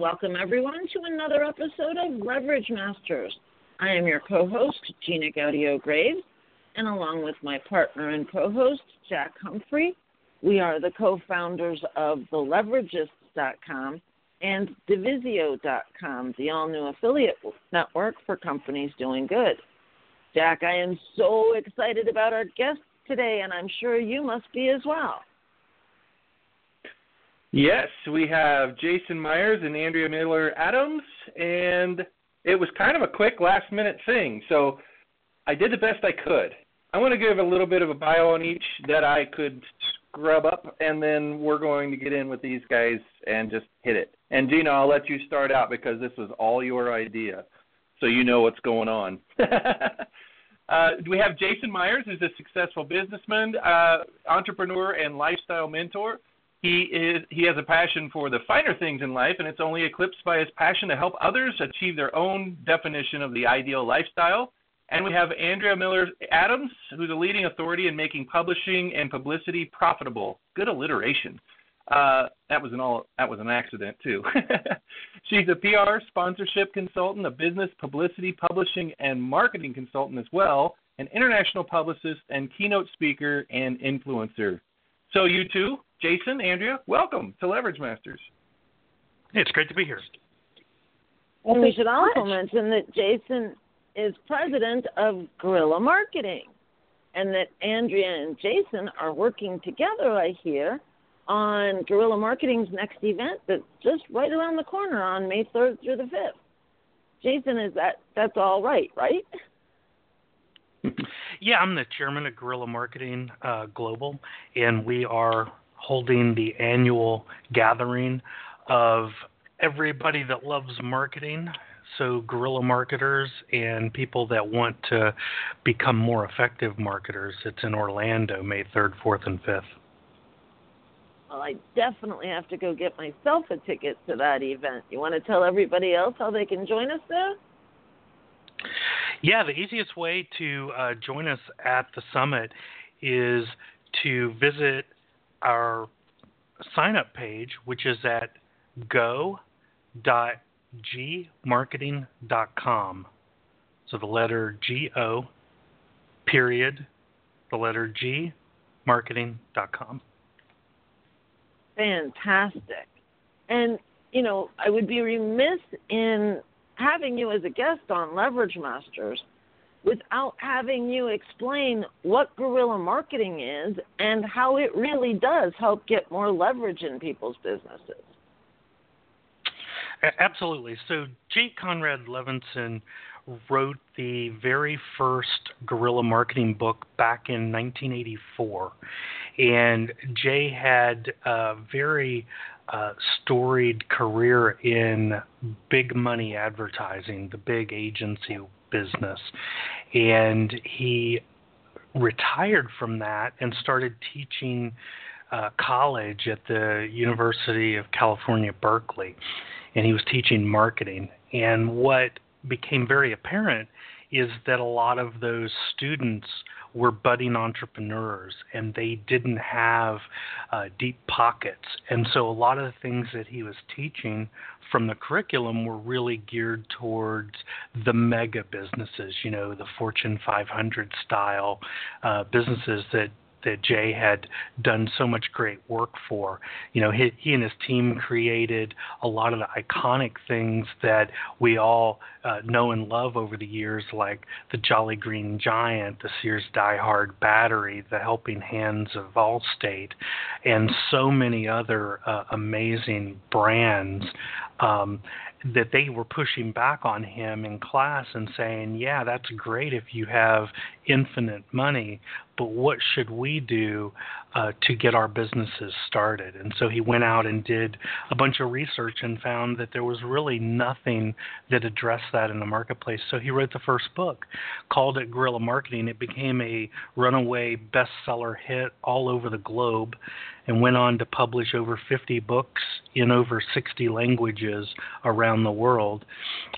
Welcome everyone to another episode of Leverage Masters. I am your co host, Gina Gaudio Graves, and along with my partner and co host, Jack Humphrey, we are the co founders of TheLeveragists.com and Divisio.com, the all new affiliate network for companies doing good. Jack, I am so excited about our guest today, and I'm sure you must be as well. Yes, we have Jason Myers and Andrea Miller Adams, and it was kind of a quick last minute thing. So I did the best I could. I want to give a little bit of a bio on each that I could scrub up, and then we're going to get in with these guys and just hit it. And Gina, I'll let you start out because this was all your idea, so you know what's going on. uh, we have Jason Myers, who's a successful businessman, uh, entrepreneur, and lifestyle mentor. He is he has a passion for the finer things in life, and it's only eclipsed by his passion to help others achieve their own definition of the ideal lifestyle. And we have Andrea Miller Adams, who's a leading authority in making publishing and publicity profitable. Good alliteration. Uh, that was an all that was an accident too. She's a PR sponsorship consultant, a business publicity, publishing, and marketing consultant as well, an international publicist and keynote speaker and influencer. So you two, Jason, Andrea, welcome to Leverage Masters. Hey, it's great to be here. Well, we should also mention that Jason is president of Guerrilla Marketing, and that Andrea and Jason are working together, I hear, on Guerrilla Marketing's next event that's just right around the corner on May 3rd through the 5th. Jason, is that that's all right, right? yeah, I'm the chairman of Guerrilla Marketing uh, Global, and we are holding the annual gathering of everybody that loves marketing. So, guerrilla marketers and people that want to become more effective marketers. It's in Orlando, May 3rd, 4th, and 5th. Well, I definitely have to go get myself a ticket to that event. You want to tell everybody else how they can join us there? Yeah, the easiest way to uh, join us at the summit is to visit our sign up page, which is at go.gmarketing.com. So the letter G O, period, the letter G, marketing.com. Fantastic. And, you know, I would be remiss in having you as a guest on Leverage Masters without having you explain what guerrilla marketing is and how it really does help get more leverage in people's businesses. Absolutely. So, Jay Conrad Levinson wrote the very first guerrilla marketing book back in 1984. And Jay had a very uh, storied career in big money advertising, the big agency business. And he retired from that and started teaching uh, college at the University of California, Berkeley. And he was teaching marketing. And what became very apparent is that a lot of those students were budding entrepreneurs and they didn't have uh, deep pockets. And so a lot of the things that he was teaching from the curriculum were really geared towards the mega businesses, you know, the Fortune 500 style uh, businesses that that Jay had done so much great work for. You know, he, he and his team created a lot of the iconic things that we all uh, know and love over the years, like the Jolly Green Giant, the Sears Die Hard Battery, the Helping Hands of Allstate, and so many other uh, amazing brands. Um, that they were pushing back on him in class and saying, "Yeah, that's great if you have infinite money, but what should we do uh, to get our businesses started. And so he went out and did a bunch of research and found that there was really nothing that addressed that in the marketplace. So he wrote the first book, called it Guerrilla Marketing. It became a runaway bestseller hit all over the globe and went on to publish over 50 books in over 60 languages around the world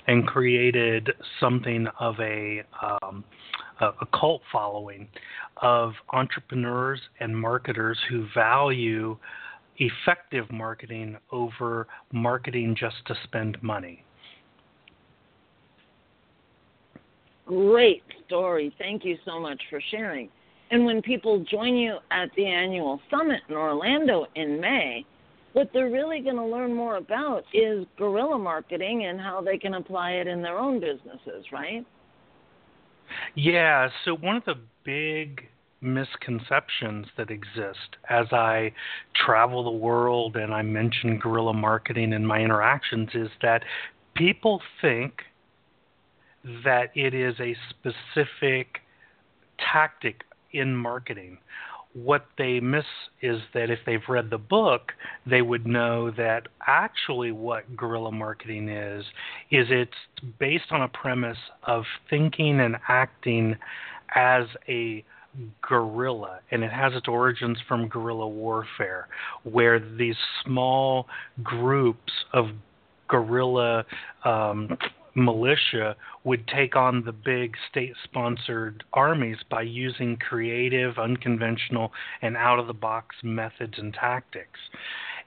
and created something of a um, a, a cult following of entrepreneurs and marketers who value effective marketing over marketing just to spend money. Great story. Thank you so much for sharing. And when people join you at the annual summit in Orlando in May, what they're really going to learn more about is guerrilla marketing and how they can apply it in their own businesses, right? Yeah, so one of the big misconceptions that exist as I travel the world and I mention guerrilla marketing in my interactions is that people think that it is a specific tactic in marketing what they miss is that if they've read the book, they would know that actually what guerrilla marketing is is it's based on a premise of thinking and acting as a guerrilla and it has its origins from guerrilla warfare where these small groups of guerrilla um, militia would take on the big state sponsored armies by using creative, unconventional, and out of the box methods and tactics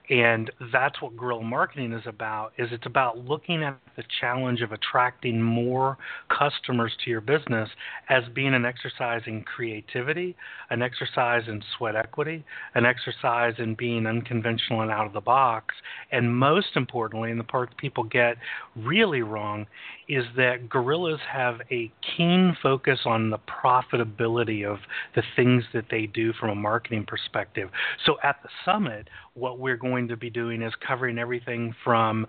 and that's what guerrilla marketing is about is it's about looking at the challenge of attracting more customers to your business as being an exercise in creativity an exercise in sweat equity an exercise in being unconventional and out of the box. And most importantly and the part people get really wrong is that guerrillas have a keen focus on the profitability of the things that they do from a marketing perspective. So at the summit what we're going to be doing is covering everything from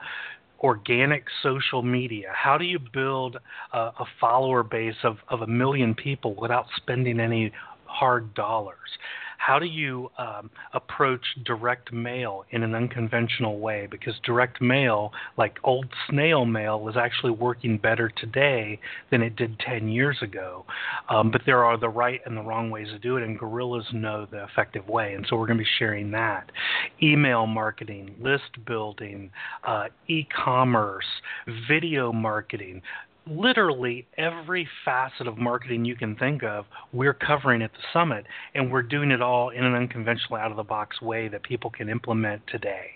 organic social media. How do you build a, a follower base of, of a million people without spending any hard dollars? How do you um, approach direct mail in an unconventional way? Because direct mail, like old snail mail, is actually working better today than it did 10 years ago. Um, but there are the right and the wrong ways to do it, and guerrillas know the effective way. And so we're going to be sharing that. Email marketing, list building, uh, e commerce, video marketing, literally every facet of marketing you can think of, we're covering at the summit, and we're doing it all in an unconventional, out of the box way that people can implement today.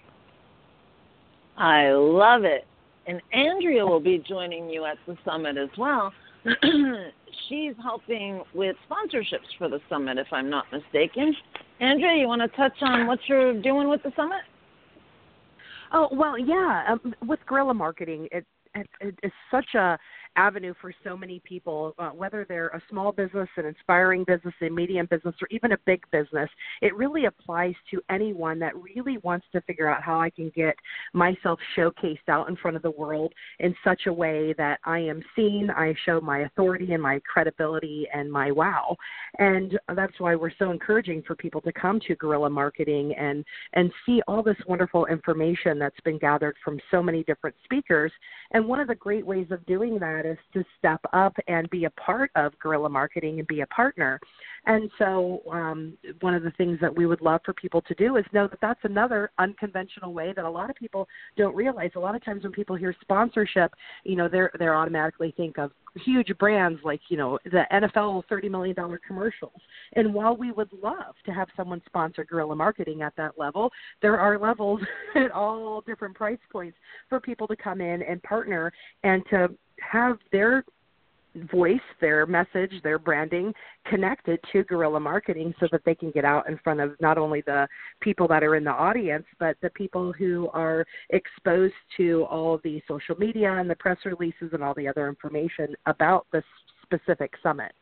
I love it. And Andrea will be joining you at the summit as well. She's helping with sponsorships for the summit, if I'm not mistaken. Andrea, you want to touch on what you're doing with the summit? Oh well, yeah. Um, with guerrilla marketing, it, it, it, it's such a avenue for so many people, uh, whether they're a small business, an inspiring business, a medium business, or even a big business. It really applies to anyone that really wants to figure out how I can get myself showcased out in front of the world in such a way that I am seen, I show my authority and my credibility and my wow. And that's why we're so encouraging for people to come to guerrilla marketing and and see all this wonderful information that's been gathered from so many different speakers. And one of the great ways of doing that is to step up and be a part of guerrilla marketing and be a partner. And so, um, one of the things that we would love for people to do is know that that's another unconventional way that a lot of people don't realize. A lot of times, when people hear sponsorship, you know, they're they're automatically think of huge brands like you know the NFL thirty million dollar commercials. And while we would love to have someone sponsor guerrilla marketing at that level, there are levels at all different price points for people to come in and partner and to have their voice, their message, their branding connected to guerrilla marketing so that they can get out in front of not only the people that are in the audience, but the people who are exposed to all the social media and the press releases and all the other information about this specific summit.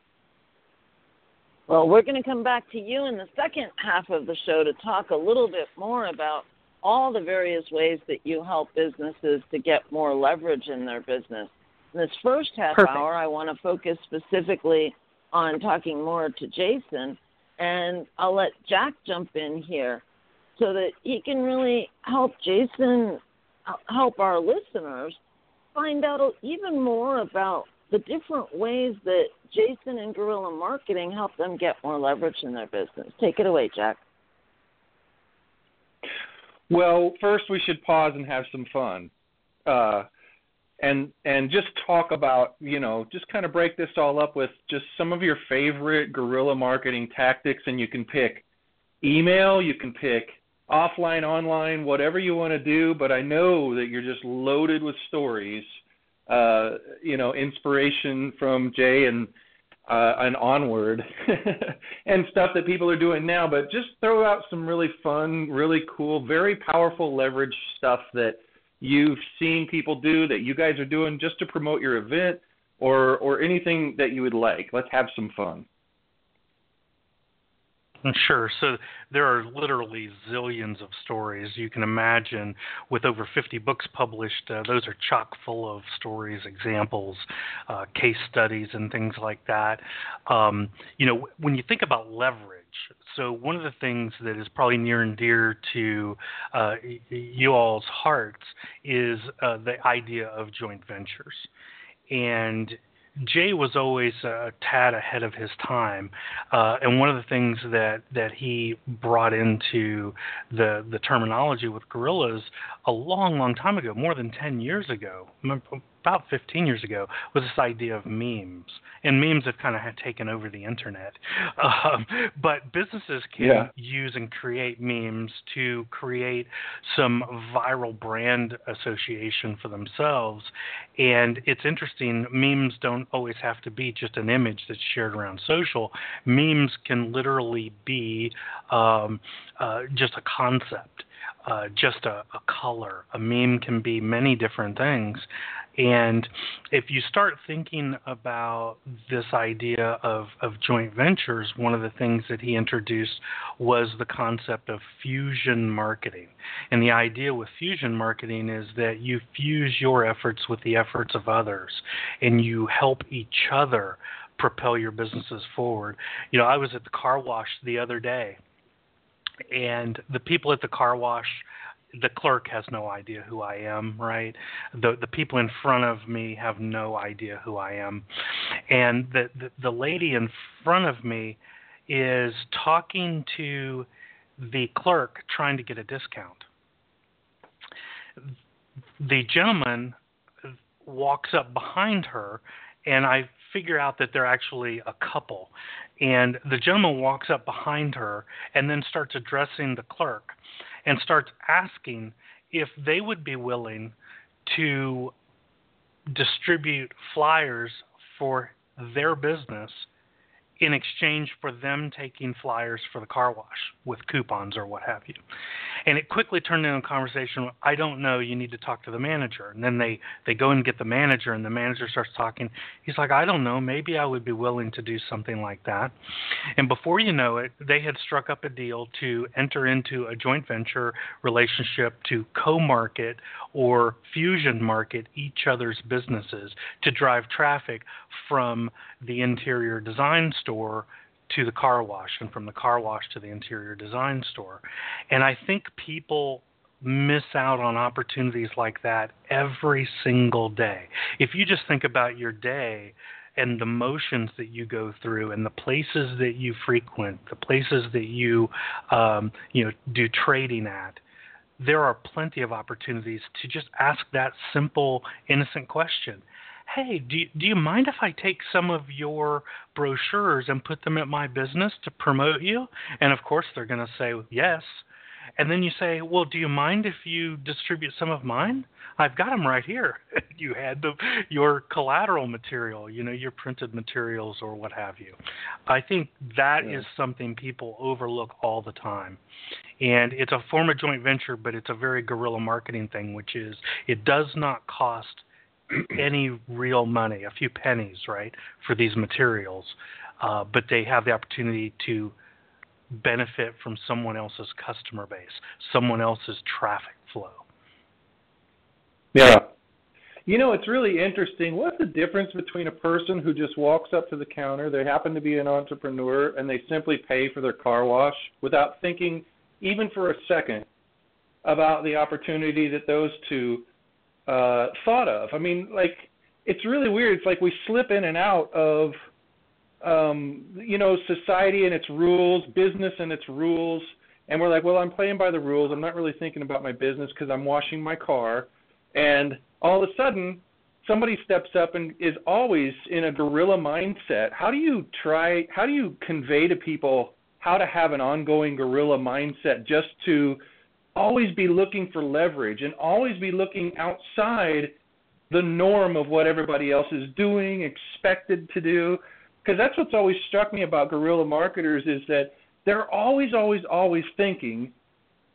Well, we're going to come back to you in the second half of the show to talk a little bit more about all the various ways that you help businesses to get more leverage in their business this first half Perfect. hour, I want to focus specifically on talking more to Jason and I'll let Jack jump in here so that he can really help Jason help our listeners find out even more about the different ways that Jason and Guerrilla Marketing help them get more leverage in their business. Take it away, Jack. Well, first we should pause and have some fun. Uh, and and just talk about you know just kind of break this all up with just some of your favorite guerrilla marketing tactics and you can pick email you can pick offline online whatever you want to do but i know that you're just loaded with stories uh you know inspiration from jay and uh and onward and stuff that people are doing now but just throw out some really fun really cool very powerful leverage stuff that you've seen people do that you guys are doing just to promote your event or or anything that you would like. Let's have some fun. Sure. So there are literally zillions of stories. You can imagine with over 50 books published, uh, those are chock full of stories, examples, uh, case studies, and things like that. Um, you know, when you think about leverage, so one of the things that is probably near and dear to uh, you all's hearts is uh, the idea of joint ventures, and Jay was always a tad ahead of his time, uh, and one of the things that that he brought into the the terminology with guerrillas a long, long time ago, more than ten years ago, about 15 years ago was this idea of memes, and memes have kind of had taken over the internet. Um, but businesses can yeah. use and create memes to create some viral brand association for themselves. And it's interesting. Memes don't always have to be just an image that's shared around social. Memes can literally be um, uh, just a concept. Uh, just a, a, color. A meme can be many different things. And if you start thinking about this idea of, of joint ventures, one of the things that he introduced was the concept of fusion marketing. And the idea with fusion marketing is that you fuse your efforts with the efforts of others and you help each other propel your businesses forward. You know, I was at the car wash the other day and the people at the car wash the clerk has no idea who I am, right? The the people in front of me have no idea who I am. And the the, the lady in front of me is talking to the clerk trying to get a discount. The gentleman walks up behind her and I figure out that they're actually a couple. And the gentleman walks up behind her and then starts addressing the clerk and starts asking if they would be willing to distribute flyers for their business in exchange for them taking flyers for the car wash with coupons or what have you. And it quickly turned into a conversation. I don't know. You need to talk to the manager. And then they they go and get the manager, and the manager starts talking. He's like, I don't know. Maybe I would be willing to do something like that. And before you know it, they had struck up a deal to enter into a joint venture relationship to co-market or fusion market each other's businesses to drive traffic from the interior design store to the car wash and from the car wash to the interior design store. And I think people miss out on opportunities like that every single day. If you just think about your day and the motions that you go through and the places that you frequent, the places that you um, you know do trading at, there are plenty of opportunities to just ask that simple innocent question hey, do you, do you mind if I take some of your brochures and put them at my business to promote you? And of course, they're going to say yes. And then you say, well, do you mind if you distribute some of mine? I've got them right here. you had the, your collateral material, you know, your printed materials or what have you. I think that yeah. is something people overlook all the time. And it's a form of joint venture, but it's a very guerrilla marketing thing, which is it does not cost any real money, a few pennies, right, for these materials, uh, but they have the opportunity to benefit from someone else's customer base, someone else's traffic flow. Yeah. You know, it's really interesting. What's the difference between a person who just walks up to the counter, they happen to be an entrepreneur, and they simply pay for their car wash without thinking, even for a second, about the opportunity that those two uh, thought of? I mean, like, it's really weird. It's like we slip in and out of, um, you know, society and its rules, business and its rules, and we're like, well, I'm playing by the rules. I'm not really thinking about my business because I'm washing my car, and all of a sudden somebody steps up and is always in a guerrilla mindset. How do you try? How do you convey to people how to have an ongoing guerrilla mindset just to always be looking for leverage and always be looking outside the norm of what everybody else is doing, expected to do. Because that's what's always struck me about guerrilla marketers is that they're always, always, always thinking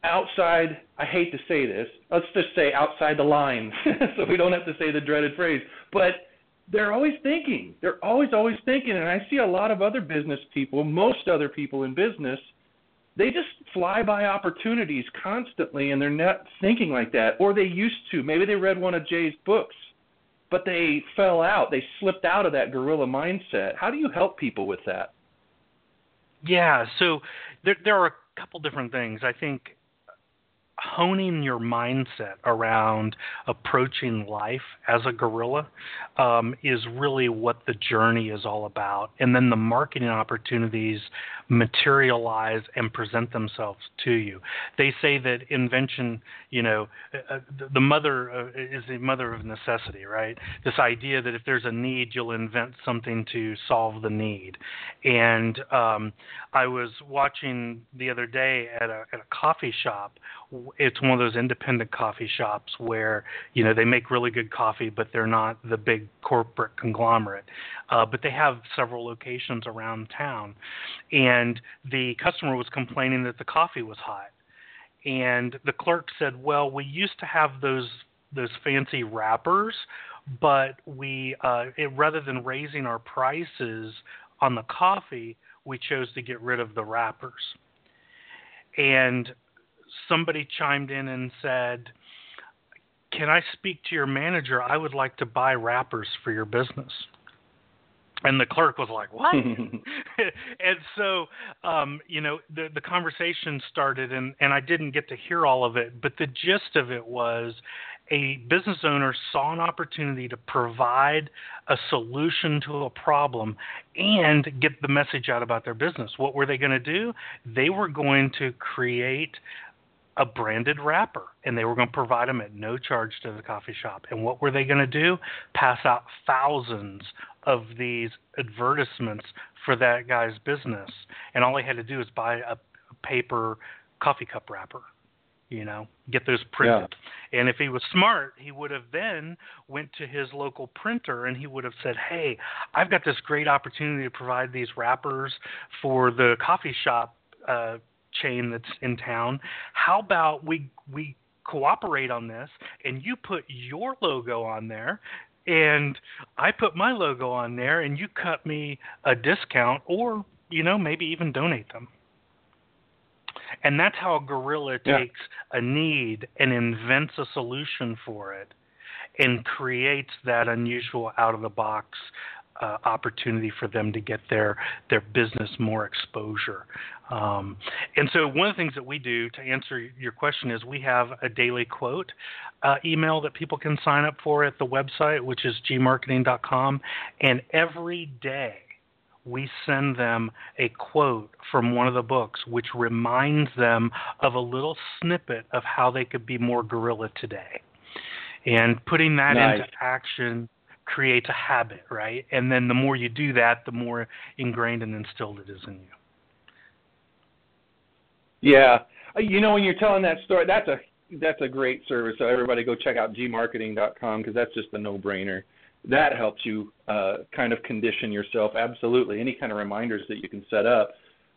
outside I hate to say this, let's just say outside the lines so we don't have to say the dreaded phrase. But they're always thinking. They're always, always thinking. And I see a lot of other business people, most other people in business, they just fly by opportunities constantly and they're not thinking like that. Or they used to. Maybe they read one of Jay's books, but they fell out. They slipped out of that guerrilla mindset. How do you help people with that? Yeah, so there there are a couple different things. I think honing your mindset around approaching life as a guerrilla um, is really what the journey is all about. And then the marketing opportunities materialize and present themselves to you. They say that invention, you know, uh, uh the mother uh, is the mother of necessity, right? This idea that if there's a need, you'll invent something to solve the need. And um, I was watching the other day at a, at a coffee shop it's one of those independent coffee shops where you know they make really good coffee, but they're not the big corporate conglomerate. Uh, but they have several locations around town, and the customer was complaining that the coffee was hot, and the clerk said, "Well, we used to have those those fancy wrappers, but we uh, it, rather than raising our prices on the coffee, we chose to get rid of the wrappers." And somebody chimed in and said, Can I speak to your manager? I would like to buy wrappers for your business. And the clerk was like, "What?" and so, um, you know, the the conversation started, and and I didn't get to hear all of it, but the gist of it was, a business owner saw an opportunity to provide a solution to a problem and get the message out about their business. What were they going to do? They were going to create a branded wrapper and they were going to provide them at no charge to the coffee shop. And what were they going to do? Pass out thousands of these advertisements for that guy's business. And all he had to do was buy a, a paper coffee cup wrapper, you know, get those printed. Yeah. And if he was smart, he would have then went to his local printer and he would have said, "Hey, I've got this great opportunity to provide these wrappers for the coffee shop uh chain that's in town. How about we we cooperate on this and you put your logo on there and I put my logo on there and you cut me a discount or you know maybe even donate them. And that's how a guerrilla yeah. takes a need and invents a solution for it and creates that unusual out of the box uh, opportunity for them to get their their business more exposure. Um, and so one of the things that we do to answer your question is we have a daily quote uh, email that people can sign up for at the website, which is gmarketing.com, and every day we send them a quote from one of the books which reminds them of a little snippet of how they could be more guerrilla today. And putting that nice. into action creates a habit, right? And then the more you do that, the more ingrained and instilled it is in you. Yeah, uh, you know when you're telling that story, that's a that's a great service. So everybody go check out gmarketing.com because that's just a no-brainer. That helps you uh, kind of condition yourself. Absolutely, any kind of reminders that you can set up.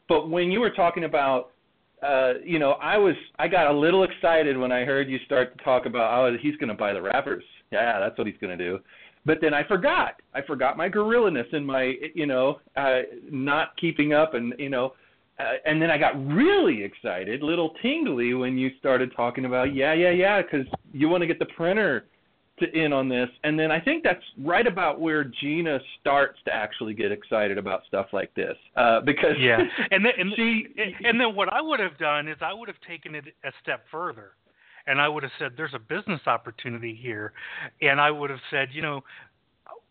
But when you were talking about, uh, you know, I was I got a little excited when I heard you start to talk about oh he's going to buy the wrappers. Yeah, that's what he's going to do but then I forgot. I forgot my guerrillaness and my, you know, uh, not keeping up, and you know, uh, and then I got really excited, little tingly, when you started talking about, yeah, yeah, yeah, because you want to get the printer to in on this, and then I think that's right about where Gina starts to actually get excited about stuff like this, uh, because yeah, and then, and, she and then what I would have done is I would have taken it a step further, and I would have said there's a business opportunity here, and I would have said you know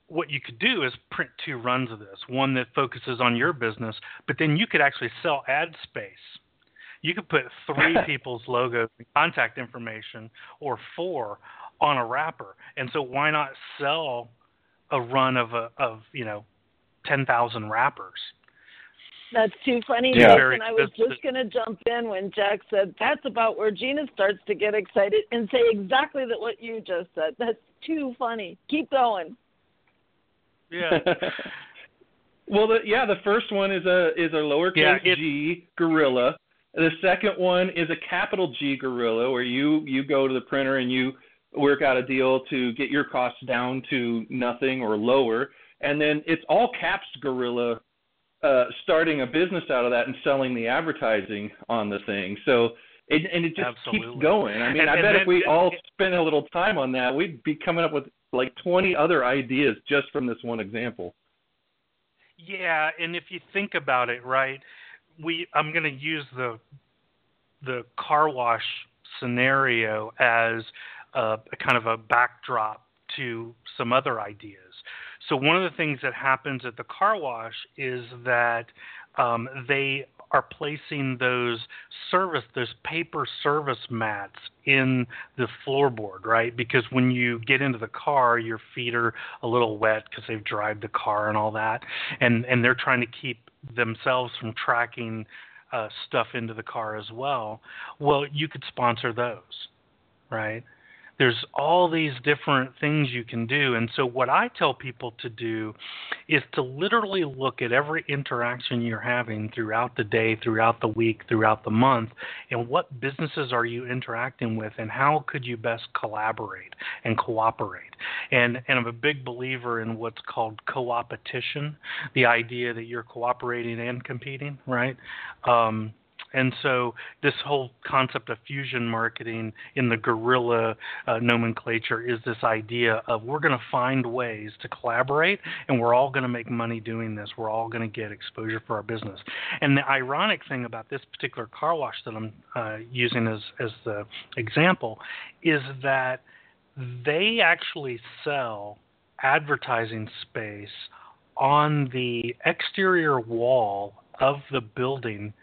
what you could do is print two runs of this, one that focuses on your business, but then you could actually sell ad space. You could put three people's logos and contact information or four on a wrapper. And so why not sell a run of a of, you know, 10,000 wrappers? That's too funny, Yeah. and I was just going to jump in when Jack said that's about where Gina starts to get excited and say exactly that what you just said. That's too funny. Keep going. Yeah. well, the, yeah, the first one is a is a lowercase Yeah, g guerrilla. The second one is a capital G guerrilla, where you you go to the printer and you work out a deal to get your costs down to nothing or lower, and then it's all caps guerrilla, uh, starting a business out of that and selling the advertising on the thing. So. It, and it just Absolutely. keeps going. I mean, And- I and bet then- if we all spent a little time on that, we'd be coming up with like 20 other ideas just from this one example. Yeah, and if you think about it, right, we I'm going to use the the car wash scenario as a, a kind of a backdrop to some other ideas. So one of the things that happens at the car wash is that um, they are placing those service those paper service mats in the floorboard, right? Because when you get into the car, your feet are a little wet because they've dried the car and all that, and and they're trying to keep themselves from tracking uh, stuff into the car as well. Well, you could sponsor those, right? There's all these different things you can do. And so, what I tell people to do is to literally look at every interaction you're having throughout the day, throughout the week, throughout the month, and what businesses are you interacting with, and how could you best collaborate and cooperate. And, and I'm a big believer in what's called co-opetition, the idea that you're cooperating and competing, right? Um, and so this whole concept of fusion marketing in the guerrilla uh, nomenclature is this idea of we're going to find ways to collaborate and we're all going to make money doing this. We're all going to get exposure for our business. And the ironic thing about this particular car wash that I'm uh, using as, as the example is that they actually sell advertising space on the exterior wall of the building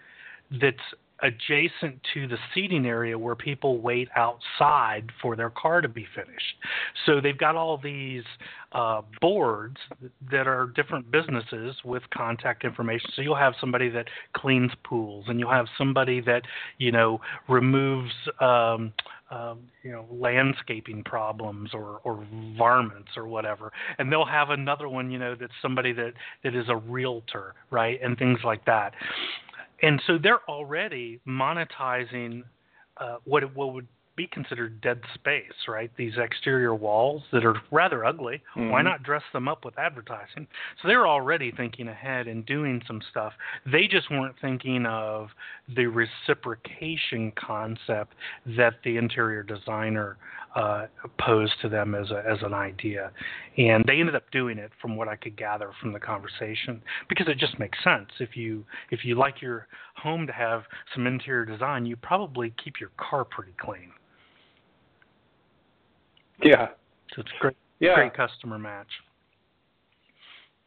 that's adjacent to the seating area where people wait outside for their car to be finished. So they've got all these uh, boards that are different businesses with contact information. So you'll have somebody that cleans pools, and you'll have somebody that you know removes. Um, um, you know, landscaping problems or, or varmints or whatever, and they'll have another one, you know, that's somebody that that is a realtor, right, and things like that and so they're already monetizing uh, what what would be considered dead space, right? These exterior walls that are rather ugly. Mm-hmm. Why not dress them up with advertising? So they're already thinking ahead and doing some stuff. They just weren't thinking of the reciprocation concept that the interior designer uh, posed to them as a, as an idea, and they ended up doing it, from what I could gather from the conversation, because it just makes sense. If you if you like your home to have some interior design, you probably keep your car pretty clean. Yeah. So it's great, Yeah. great customer match.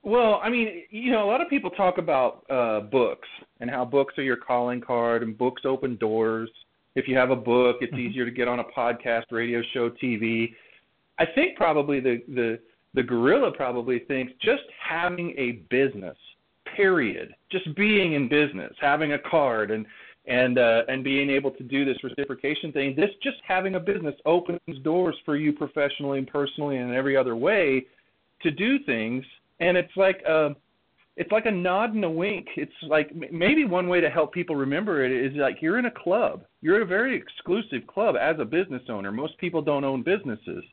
Well, I mean, you know, a lot of people talk about uh books and how books are your calling card and books open doors. If you have a book, it's Mhm. easier to get on a podcast, radio show, TV. I think probably the the the guerrilla probably thinks just having a business, period, just being in business, having a card and and uh, and being able to do this reciprocation thing, this just having a business opens doors for you professionally and personally and in every other way to do things. And it's like a it's like a nod and a wink. It's like maybe one way to help people remember it is like you're in a club. You're a very exclusive club as a business owner. Most people don't own businesses.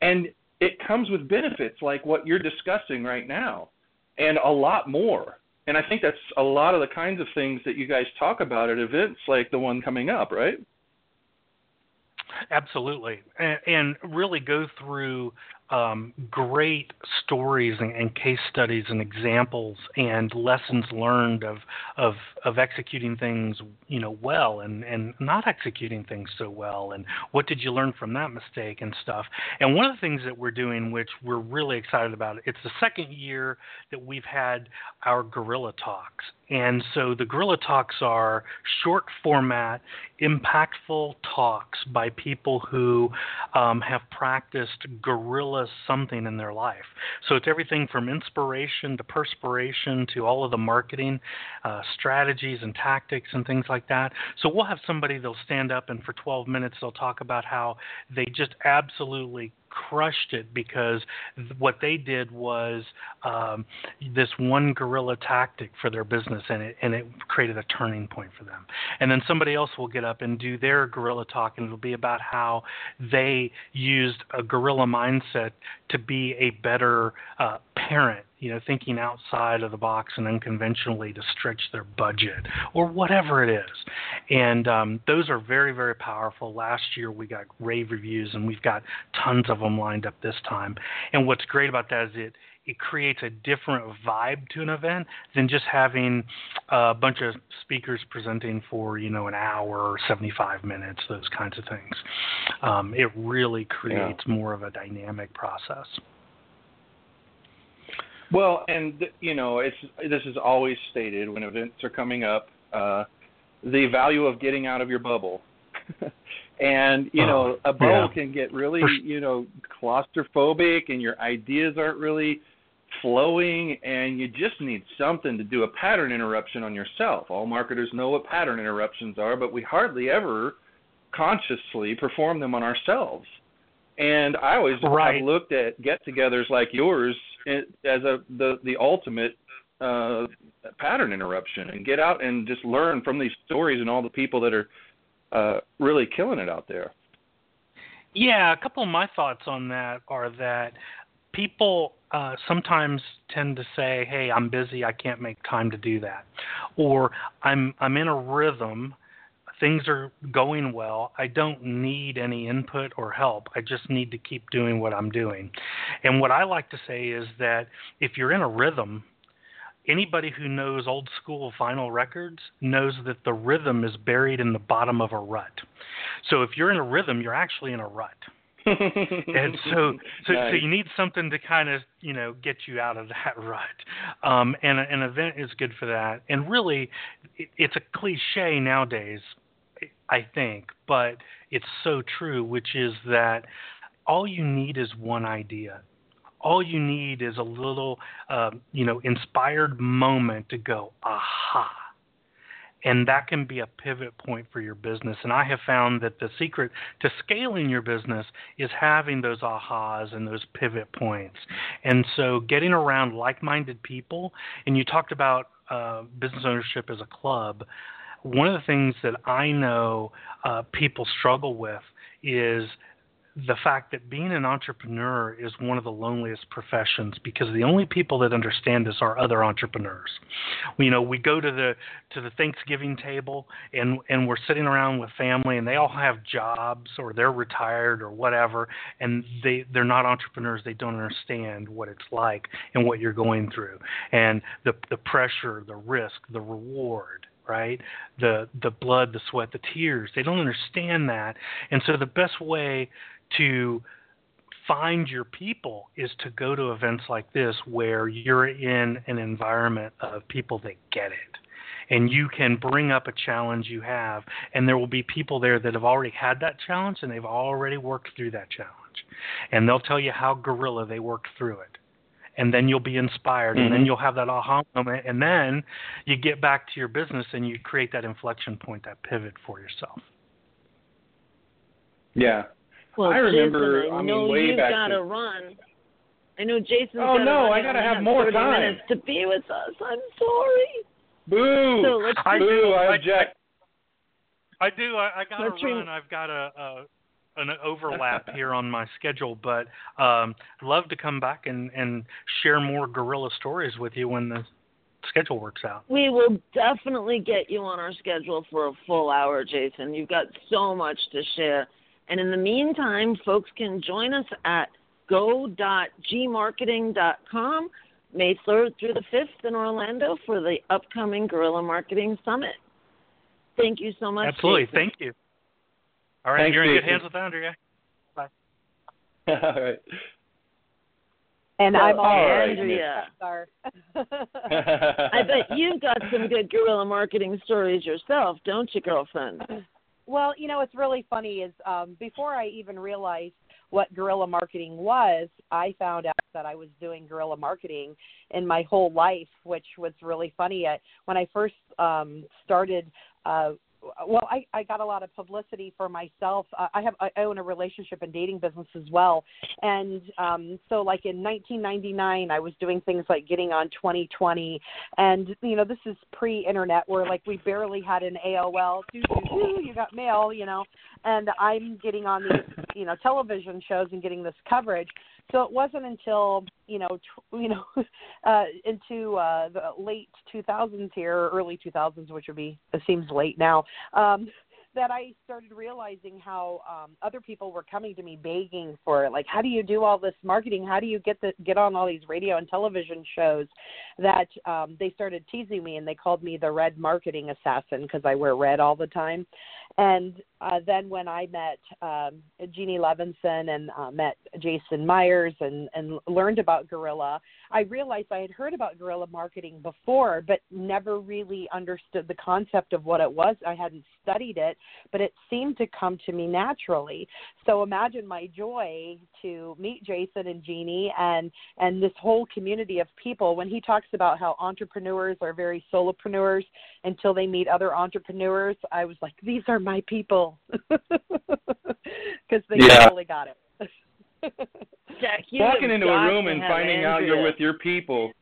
And it comes with benefits like what you're discussing right now and a lot more. And I think that's a lot of the kinds of things that you guys talk about at events like the one coming up, right? Absolutely, and, and really go through um, great stories and, and, case studies and examples and lessons learned of of of executing things you know well and and not executing things so well and what did you learn from that mistake and stuff. And one of the things that we're doing which we're really excited about it's the second year that we've had our guerrilla talks. And so the guerrilla talks are short format impactful talks by people who um, have practiced guerrilla something in their life. So it's everything from inspiration to perspiration to all of the marketing uh, strategies and tactics and things like that. So we'll have somebody they'll stand up and for 12 minutes they'll talk about how they just absolutely crushed it because what they did was um, this one guerrilla tactic for their business, and it and it created a turning point for them. And then somebody else will get up and do their guerrilla talk, and it'll be about how they used a guerrilla mindset to be a better uh, parent you know, thinking outside of the box and unconventionally to stretch their budget or whatever it is. And um, those are very, very powerful. Last year we got rave reviews, and we've got tons of them lined up this time. And what's great about that is it it creates a different vibe to an event than just having a bunch of speakers presenting for you know an hour or 75 minutes those kinds of things um, it really creates yeah. more of a dynamic process well, and you know, it's this is always stated when events are coming up, uh, the value of getting out of your bubble. and you know, a bubble yeah. can get really, you know, claustrophobic, and your ideas aren't really flowing, and you just need something to do a pattern interruption on yourself. All marketers know what pattern interruptions are, but we hardly ever consciously perform them on ourselves. And I always right. have looked at get-togethers like yours as a the the ultimate uh, pattern interruption, and get out and just learn from these stories and all the people that are uh, really killing it out there. Yeah, a couple of my thoughts on that are that people uh, sometimes tend to say, "Hey, I'm busy. I can't make time to do that," or "I'm I'm in a rhythm things are going well. I don't need any input or help. I just need to keep doing what I'm doing. And what I like to say is that if you're in a rhythm, anybody who knows old school vinyl records knows that the rhythm is buried in the bottom of a rut. So if you're in a rhythm, you're actually in a rut. and so so, nice. so you need something to kind of you know get you out of that rut um and an event is good for that and really it, it's a cliche nowadays I think, but it's so true, which is that all you need is one idea. All you need is a little, uh, you know, inspired moment to go, aha. And that can be a pivot point for your business. And I have found that the secret to scaling your business is having those ahas and those pivot points. And so getting around like minded people, and you talked about uh, business ownership as a club one of the things that I know uh, people struggle with is the fact that being an entrepreneur is one of the loneliest professions because the only people that understand this are other entrepreneurs. You know, we go to the to the Thanksgiving table and and we're sitting around with family and they all have jobs or they're retired or whatever and they they're not entrepreneurs. They don't understand what it's like and what you're going through and the the pressure, the risk, the reward right? The the blood, the sweat, the tears. They don't understand that. And so the best way to find your people is to go to events like this where you're in an environment of people that get it. And you can bring up a challenge you have, and there will be people there that have already had that challenge and they've already worked through that challenge. And they'll tell you how guerrilla they worked through it and then you'll be inspired mm-hmm. and then mm-hmm. you'll have that aha moment and then you get back to your business and you create that inflection point that pivot for yourself yeah well i remember Jason, I, I know mean, way you've got to run i know jason's oh got no i gotta have more time minutes to be with us i'm sorry boo so let's I boo i object I do. I, I got to run. I've got a, a an overlap here on my schedule, but um, love to come back and, and share more guerrilla stories with you when the schedule works out. We will definitely get you on our schedule for a full hour, Jason. You've got so much to share. And in the meantime, folks can join us at go.gmarketing.com May 3rd through the 5th in Orlando for the upcoming Guerrilla Marketing Summit. Thank you so much. Absolutely. Jason. Thank you. All right. Thanks, you're in good Jason. hands with Andrea. Bye. All right. And So, I'm all All right. Andrea. Star. I bet you've got some good guerrilla marketing stories yourself, don't you, girlfriend? Well, you know, what's really funny is um, before I even realized what guerrilla marketing was, I found out that I was doing guerrilla marketing in my whole life, which was really funny. I, when I first um, started, uh, well, I, I got a lot of publicity for myself. Uh, I have I own a relationship and dating business as well, and um, so like in 1999, I was doing things like getting on 2020, and you know this is pre-internet where like we barely had an AOL. You got mail, you know, and I'm getting on these you know television shows and getting this coverage. So it wasn't until you know tw- you know uh, into uh, the late 2000s here, early 2000s, which would be it seems late now, um, that I started realizing how um, other people were coming to me begging for like, how do you do all this marketing? How do you get the get on all these radio and television shows? That um, they started teasing me and they called me the red marketing assassin because I wear red all the time. And uh, then when I met um, Jeannie Levinson and uh, met Jason Myers and, and learned about Guerrilla, I realized I had heard about guerrilla marketing before, but never really understood the concept of what it was. I hadn't studied it, but it seemed to come to me naturally. So imagine my joy to meet Jason and Jeannie and and this whole community of people when he talks about how entrepreneurs are very solopreneurs until they meet other entrepreneurs. I was like, these are my people, because they Yeah. totally got it. Jack, you Walking into a room and finding out you're Andrea. with your people.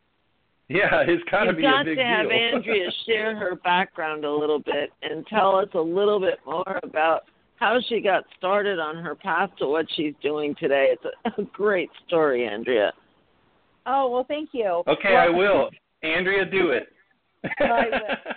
Yeah, it's got to You've got to have deal. Andrea share her background a little bit and tell us a little bit more about how she got started on her path to what she's doing today. It's a, a great story, Andrea. Oh well, thank you. okay, I will. Andrea, do it. I will.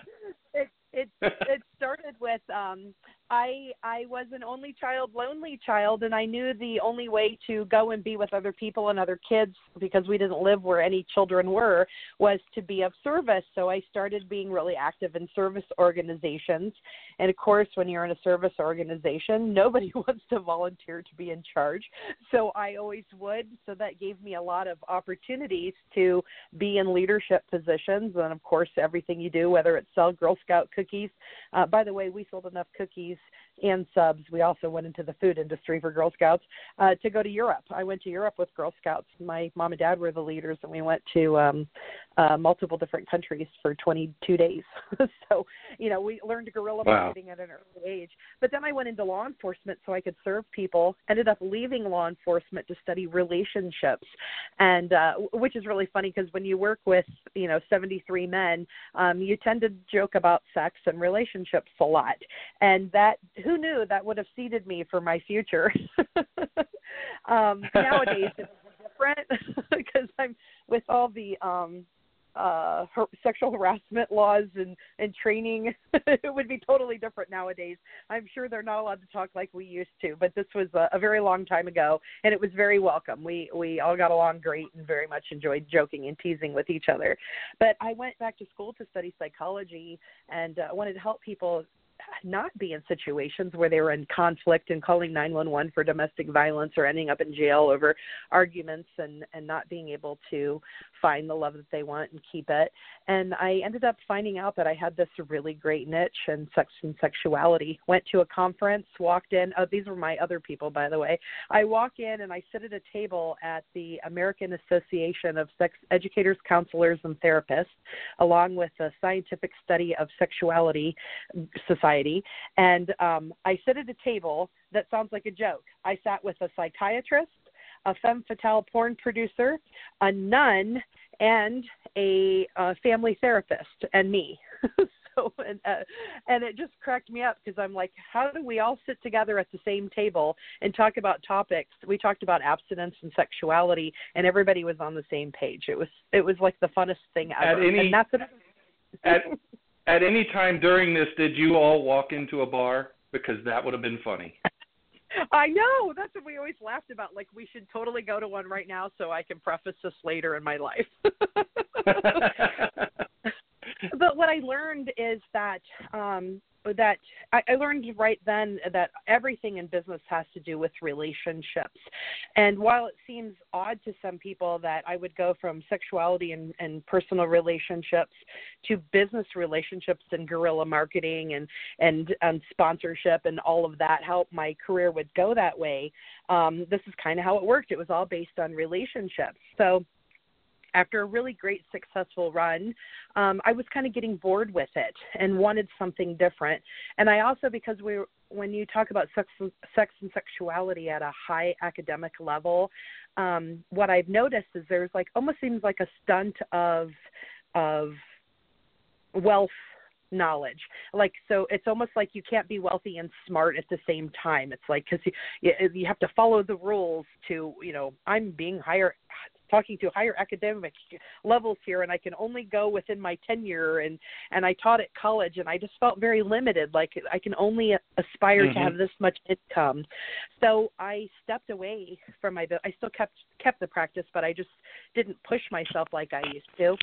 It it started with um I I was an only child, lonely child, and I knew the only way to go and be with other people and other kids because we didn't live where any children were was to be of service. So I started being really active in service organizations. And of course, when you're in a service organization, nobody wants to volunteer to be in charge. So I always would. So that gave me a lot of opportunities to be in leadership positions. And of course, everything you do, whether it's sell Girl Scout cookies. Uh, by the way, we sold enough cookies and subs. We also went into the food industry for Girl Scouts uh, to go to Europe. I went to Europe with Girl Scouts. My mom and dad were the leaders, and we went to um, uh, multiple different countries for 22 days. so, you know, we learned guerrilla Wow. marketing at an early age. But then I went into law enforcement so I could serve people. Ended up leaving law enforcement to study relationships, and uh, which is really funny because when you work with you know 73 men, um, you tend to joke about sex and relationships a lot, and that who knew that would have seeded me for my future. um, nowadays it's different because I'm with all the um uh har- sexual harassment laws and and training it would be totally different nowadays. I'm sure they're not allowed to talk like we used to but this was a, a very long time ago and it was very welcome. We we all got along great and very much enjoyed joking and teasing with each other. But i went back to school to study psychology and uh, wanted to help people not be in situations where they were in conflict and calling 911 for domestic violence or ending up in jail over arguments and and not being able to find the love that they want and keep it. And i ended up finding out that i had this really great niche in sex and sexuality. Went to a conference walked in oh these were my other people by the way. I walk in and i sit at a table at the american association of sex educators counselors and therapists along with a scientific study of sexuality society and um, i sit at a table that sounds like a joke. I sat with a psychiatrist a femme fatale porn producer a nun and a uh, family therapist and me. So and, uh, and it just cracked me up because i'm like how do we all sit together at the same table and talk about topics? We talked about abstinence and sexuality and everybody was on the same page. It was it was like the funnest thing ever. At any- and that's what At at any time during this, did you all walk into a bar? Because that would have been funny. I know. That's what we always laughed about. Like we should totally go to one right now so I can preface this later in my life. but what I learned is that um that I, I learned right then that everything in business has to do with relationships. And while it seems odd to some people that I would go from sexuality and, and personal relationships to business relationships and guerrilla marketing and, and, and sponsorship and all of that, how my career would go that way, um, this is kind of how it worked. It was all based on relationships. So after a really great successful run, um, I was kind of getting bored with it and wanted something different. And I also, because we, when you talk about sex, sex and sexuality at a high academic level, um, what I've noticed is there's like almost seems like a stunt of of wealth knowledge like so it's almost like you can't be wealthy and smart at the same time it's like because you you have to follow the rules to you know i'm being higher talking to higher academic levels here and I can only go within my tenure and and I taught at college and I just felt very limited like I can only aspire mm-hmm. to have this much income so I stepped away from my I still kept kept the practice but I just didn't push myself like I used to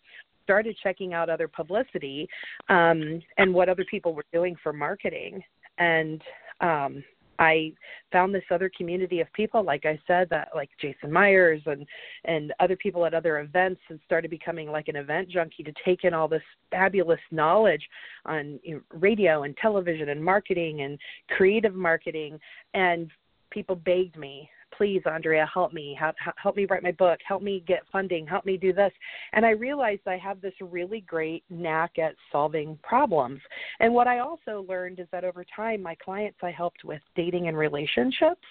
started checking out other publicity um and what other people were doing for marketing and um I found this other community of people, like I said, that like Jason Myers and and other people at other events, and started becoming like an event junkie to take in all this fabulous knowledge on you know, radio and television and marketing and creative marketing. And people begged me please andrea help me. Help, me write my book. Help me get funding. Help me do this. And i realized i have this really great knack at solving problems. And what i also learned is that over time my clients i helped with dating and relationships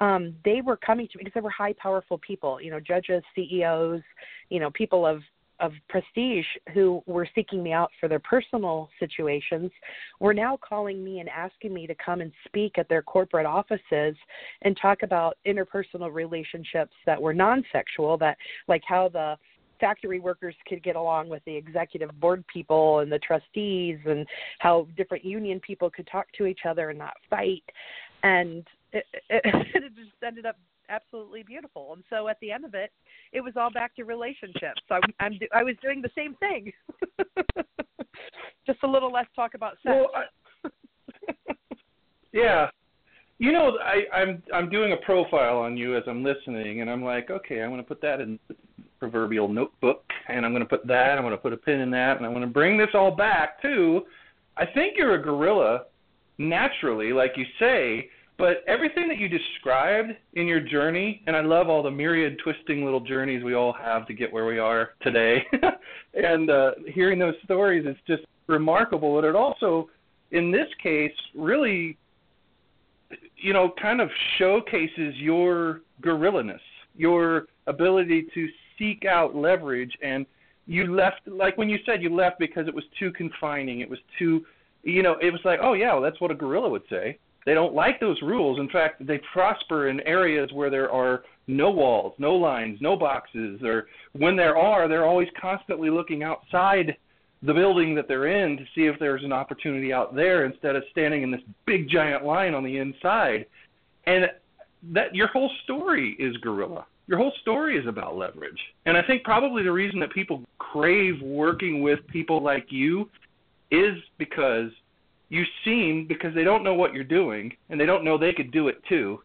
um, they were coming to me because they were high powerful people you know judges ceos you know people of of prestige who were seeking me out for their personal situations were now calling me and asking me to come and speak at their corporate offices and talk about interpersonal relationships that were non-sexual that like how the factory workers could get along with the executive board people and the trustees and how different union people could talk to each other and not fight. And it, it, it just ended up absolutely beautiful. And so at the end of it, it was all back to relationships. So I'm, I'm I was doing the same thing, just a little less talk about sex. Well, I, yeah, you know, I, I'm I'm doing a profile on you as I'm listening, and I'm like, okay, I'm going to put that in the proverbial notebook, and I'm going to put that, I'm going to put a pin in that, and I'm going to bring this all back to. I think you're a guerrilla naturally, like you say, but everything that you described in your journey, and I love all the myriad twisting little journeys we all have to get where we are today. and uh, hearing those stories is just remarkable. But it also, in this case, really, you know, kind of showcases your guerrillaness, your ability to seek out leverage. And you left, like when you said you left because it was too confining, it was too, you know, it was like, oh, yeah, well, that's what a guerrilla would say they don't like those rules. In fact, they prosper in areas where there are no walls, no lines, no boxes, or when there are, they're always constantly looking outside the building that they're in to see if there's an opportunity out there instead of standing in this big giant line on the inside. And that your whole story is guerrilla. Your whole story is about leverage. And I think probably the reason that people crave working with people like you is because you seem because they don't know what you're doing and they don't know they could do it too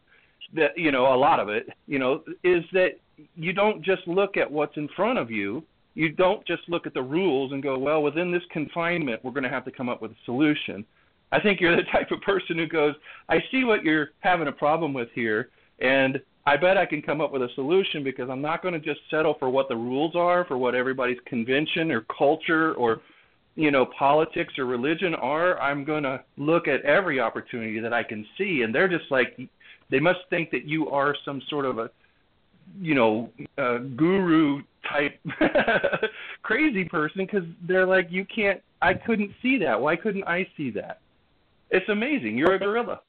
that you know a lot of it you know is that you don't just look at what's in front of you. You don't just look at the rules and go well within this confinement we're going to have to come up with a solution. I think you're the type of person who goes i see what you're having a problem with here and i bet i can come up with a solution because i'm not going to just settle for what the rules are for what everybody's convention or culture or you know politics or religion are i'm going to look at every opportunity that i can see. And they're just like they must think that you are some sort of a you know uh, guru type crazy person because they're like you can't i couldn't see that. Why couldn't i see that? It's amazing. You're a guerrilla.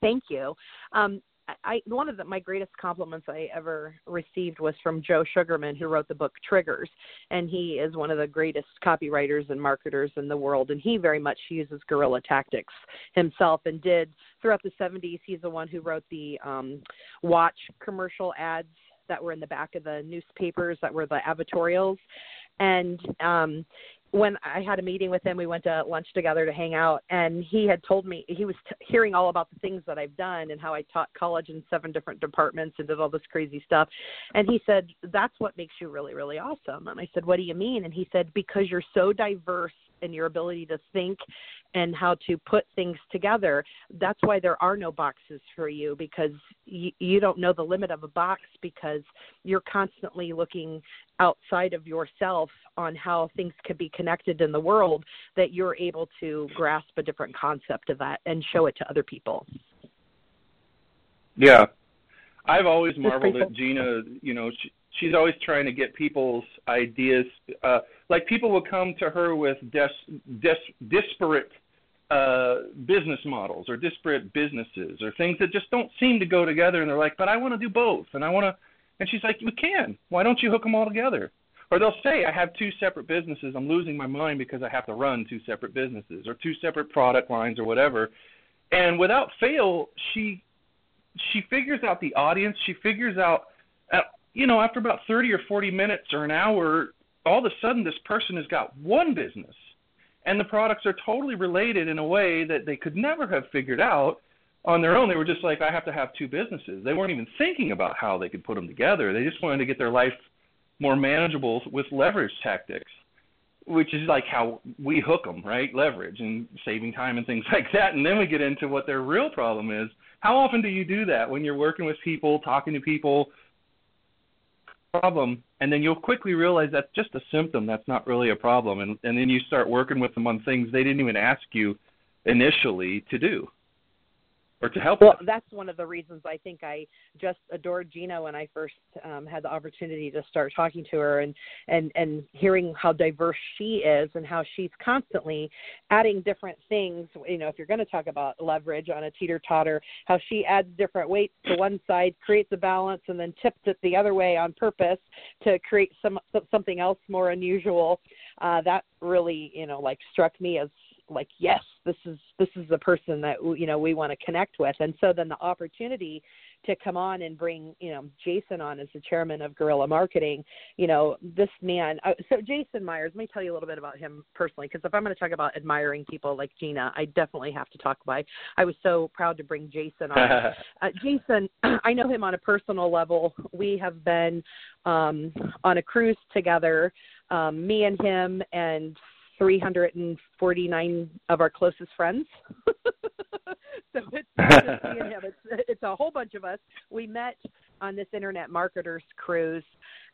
Thank you. Um I one of the, my greatest compliments I ever received was from Joe Sugarman, who wrote the book Triggers, and he is one of the greatest copywriters and marketers in the world, and he very much uses guerrilla tactics himself, and did throughout the 70s. He's the one who wrote the um, watch commercial ads that were in the back of the newspapers that were the advertorials, and um, when I had a meeting with him, we went to lunch together to hang out, and he had told me he was t- hearing all about the things that I've done and how I taught college in seven different departments and did all this crazy stuff. And he said, That's what makes you really, really awesome. And I said, What do you mean? And he said, Because you're so diverse in your ability to think and how to put things together. That's why there are no boxes for you because you, you don't know the limit of a box because you're constantly looking outside of yourself on how things could be connected in the world that you're able to grasp a different concept of that and show it to other people. Yeah. I've always marveled at Gina, you know, she, she's always trying to get people's ideas uh like people will come to her with des, des, disparate uh business models or disparate businesses or things that just don't seem to go together and they're like but I want to do both and I want to and she's like you can. Why don't you hook them all together? Or they'll say I have two separate businesses. I'm losing my mind because I have to run two separate businesses or two separate product lines or whatever. And without fail she she figures out the audience. She figures out uh, you know, after about 30 or 40 minutes or an hour, all of a sudden this person has got one business and the products are totally related in a way that they could never have figured out on their own. They were just like, I have to have two businesses. They weren't even thinking about how they could put them together. They just wanted to get their life more manageable with leverage tactics, which is like how we hook them, right? Leverage and saving time and things like that. And then we get into what their real problem is. How often do you do that when you're working with people, talking to people? Problem and then you'll quickly realize that's just a symptom. That's not really a problem. And and then you start working with them on things they didn't even ask you initially to do or to help well them. that's one of the reasons i think i just adored gina when i first um, had the opportunity to start talking to her and and and hearing how diverse she is and how she's constantly adding different things you know if you're going to talk about leverage on a teeter totter how she adds different weights to one side creates a balance and then tips it the other way on purpose to create some something else more unusual uh that really you know like struck me as like yes this is this is the person that you know we want to connect with. And so then the opportunity to come on and bring you know jason on as the chairman of guerrilla marketing you know this man uh, so jason myers let me tell you a little bit about him personally because if i'm going to talk about admiring people like gina i definitely have to talk about i was so proud to bring jason on. Uh, jason i know him on a personal level. We have been um on a cruise together um me and him and 349 of our closest friends. so it's, it's, it's a whole bunch of us. We met on this internet marketers cruise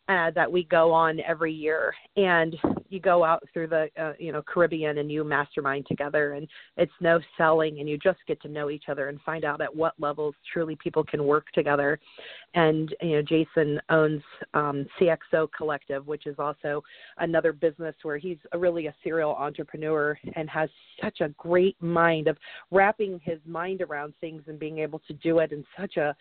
uh, that we go on every year, and you go out through the uh, you know Caribbean and you mastermind together, and it's no selling, and you just get to know each other and find out at what levels truly people can work together. And you know Jason owns um, CXO Collective, which is also another business where he's a, really a serial entrepreneur and has such a great mind of wrapping his mind around things and being able to do it in such a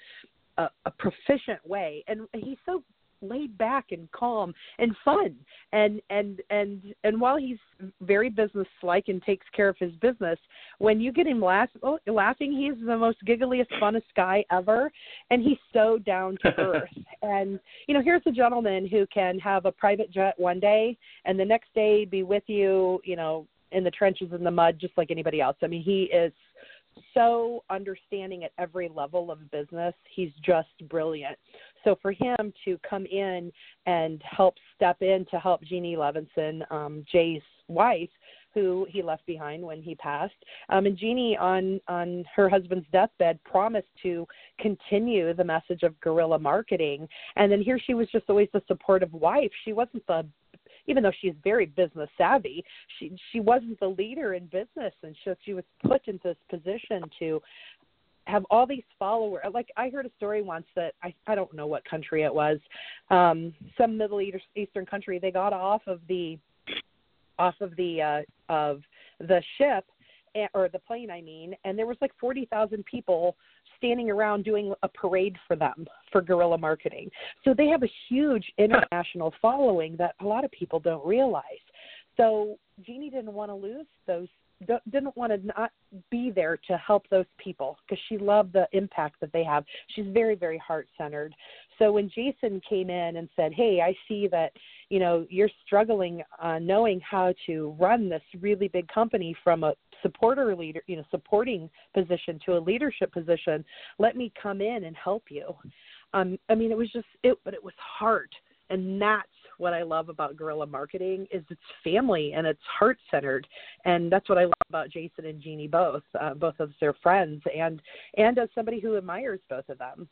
a, a proficient way and he's so laid back and calm and fun. And and and and while he's very business like and takes care of his business when you get him laugh, oh, laughing he's the most giggliest funnest guy ever. And he's so down to earth. And you know here's a gentleman who can have a private jet one day and the next day be with you you know in the trenches in the mud just like anybody else. I mean he is so understanding at every level of business. He's just brilliant. So for him to come in and help step in to help Jeannie Levinson, um, Jay's wife, who he left behind when he passed. Um, and Jeannie, on on her husband's deathbed, promised to continue the message of guerrilla marketing. And then here she was just always the supportive wife. She wasn't the even though she's very business savvy, she she wasn't the leader in business, and so she was put into this position to have all these followers. Like I heard a story once that I I don't know what country it was, um, some Middle Eastern country. They got off of the off of the uh, of the ship or the plane I mean, and there was like 40,000 people standing around doing a parade for them for guerrilla marketing. So they have a huge international following that a lot of people don't realize. So Jeannie didn't want to lose those didn't want to not be there to help those people because she loved the impact that they have. She's very, very heart centered. So when Jason came in and said, "Hey, I see that you know you're struggling uh, knowing how to run this really big company from a supporter leader, you know, supporting position to a leadership position. Let me come in and help you." Um, I mean, it was just it, but it was hard, and that's what I love about guerrilla marketing is it's family and it's heart centered, and that's what I love about Jason and Jeannie both, uh, both of their friends, and and as somebody who admires both of them.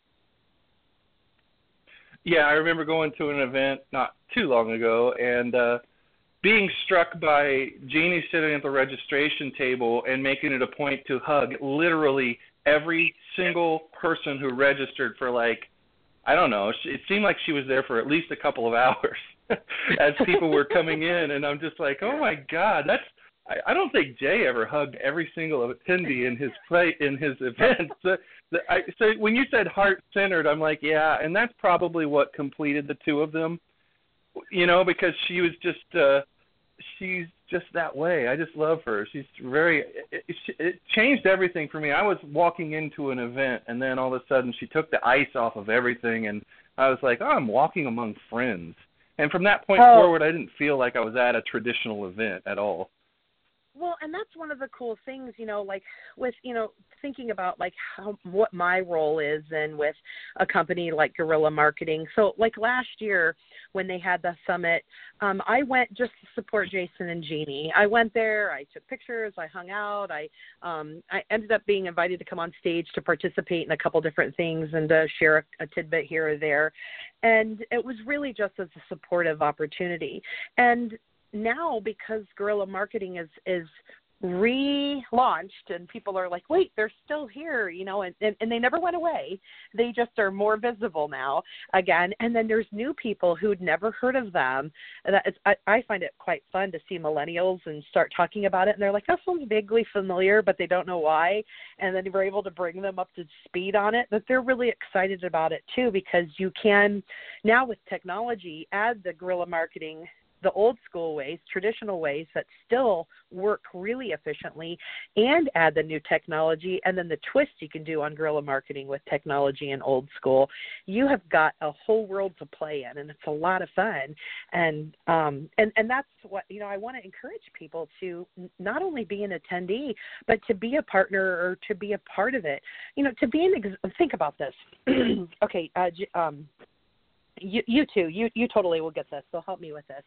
Yeah, I remember going to an event not too long ago and uh being struck by Jeannie sitting at the registration table and making it a point to hug literally every single person who registered for like I don't know, it seemed like she was there for at least a couple of hours. as people were coming in, and I'm just like, oh my god, that's. I, I don't think Jay ever hugged every single attendee in his play in his event. So, the, I, so when you said heart centered, I'm like, yeah, and that's probably what completed the two of them. You know, because she was just. uh she's just that way. I just love her. She's very. It, it, it changed everything for me. I was walking into an event, and then all of a sudden, she took the ice off of everything, and I was like, oh, I'm walking among friends. And from that point oh. forward, I didn't feel like I was at a traditional event at all. Well, and that's one of the cool things, you know, like with, you know, thinking about like how what my role is and with a company like Guerrilla Marketing. So like last year when they had the summit, um I went just to support Jason and Jeannie. I went there, I took pictures, I hung out, I um I ended up being invited to come on stage to participate in a couple different things and to share a, a tidbit here or there. And it was really just as a supportive opportunity. And now because guerrilla marketing is is relaunched and people are like wait they're still here you know and, and and they never went away. They just are more visible now again. And then there's new people who'd never heard of them. That is I, I find it quite fun to see millennials and start talking about it. And they're like that sounds vaguely familiar but they don't know why. And then we're able to bring them up to speed on it. That they're really excited about it too because you can now with technology add the guerrilla marketing the old school ways, traditional ways that still work really efficiently and add the new technology and then the twist you can do on guerrilla marketing with technology and old school, you have got a whole world to play in and it's a lot of fun. And um and and that's what you know I want to encourage people to not only be an attendee but to be a partner or to be a part of it. You know, to be an ex- think about this. okay, uh, um you you too. You you totally will get this. So help me with this.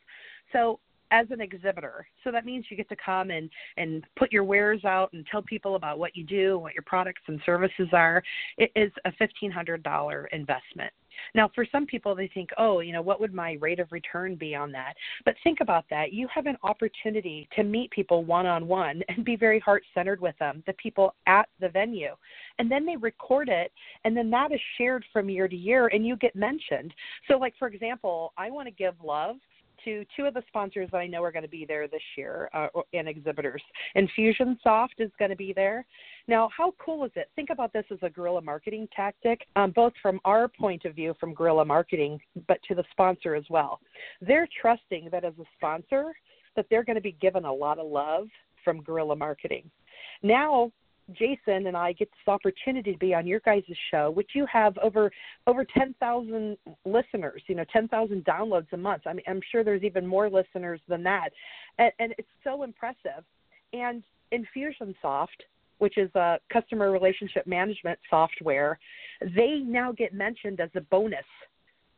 So as an exhibitor so that means you get to come and and put your wares out and tell people about what you do what your products and services are. It is a fifteen hundred dollar investment now, for some people, they think, oh, you know, what would my rate of return be on that? But think about that. You have an opportunity to meet people one on one and be very heart centered with them, the people at the venue. And then they record it, and then that is shared from year to year, and you get mentioned. So, like, for example, I want to give love to two of the sponsors that I know are going to be there this year uh, and exhibitors. Infusionsoft is going to be there. Now, how cool is it? Think about this as a guerrilla marketing tactic, um, both from our point of view from guerrilla marketing, but to the sponsor as well. They're trusting that as a sponsor, that they're going to be given a lot of love from guerrilla marketing. Now Jason and I get this opportunity to be on your guys' show, which you have over over 10,000 listeners, you know, 10,000 downloads a month. I mean, I'm sure there's even more listeners than that, and, and it's so impressive. And Infusionsoft, which is a customer relationship management software, they now get mentioned as a bonus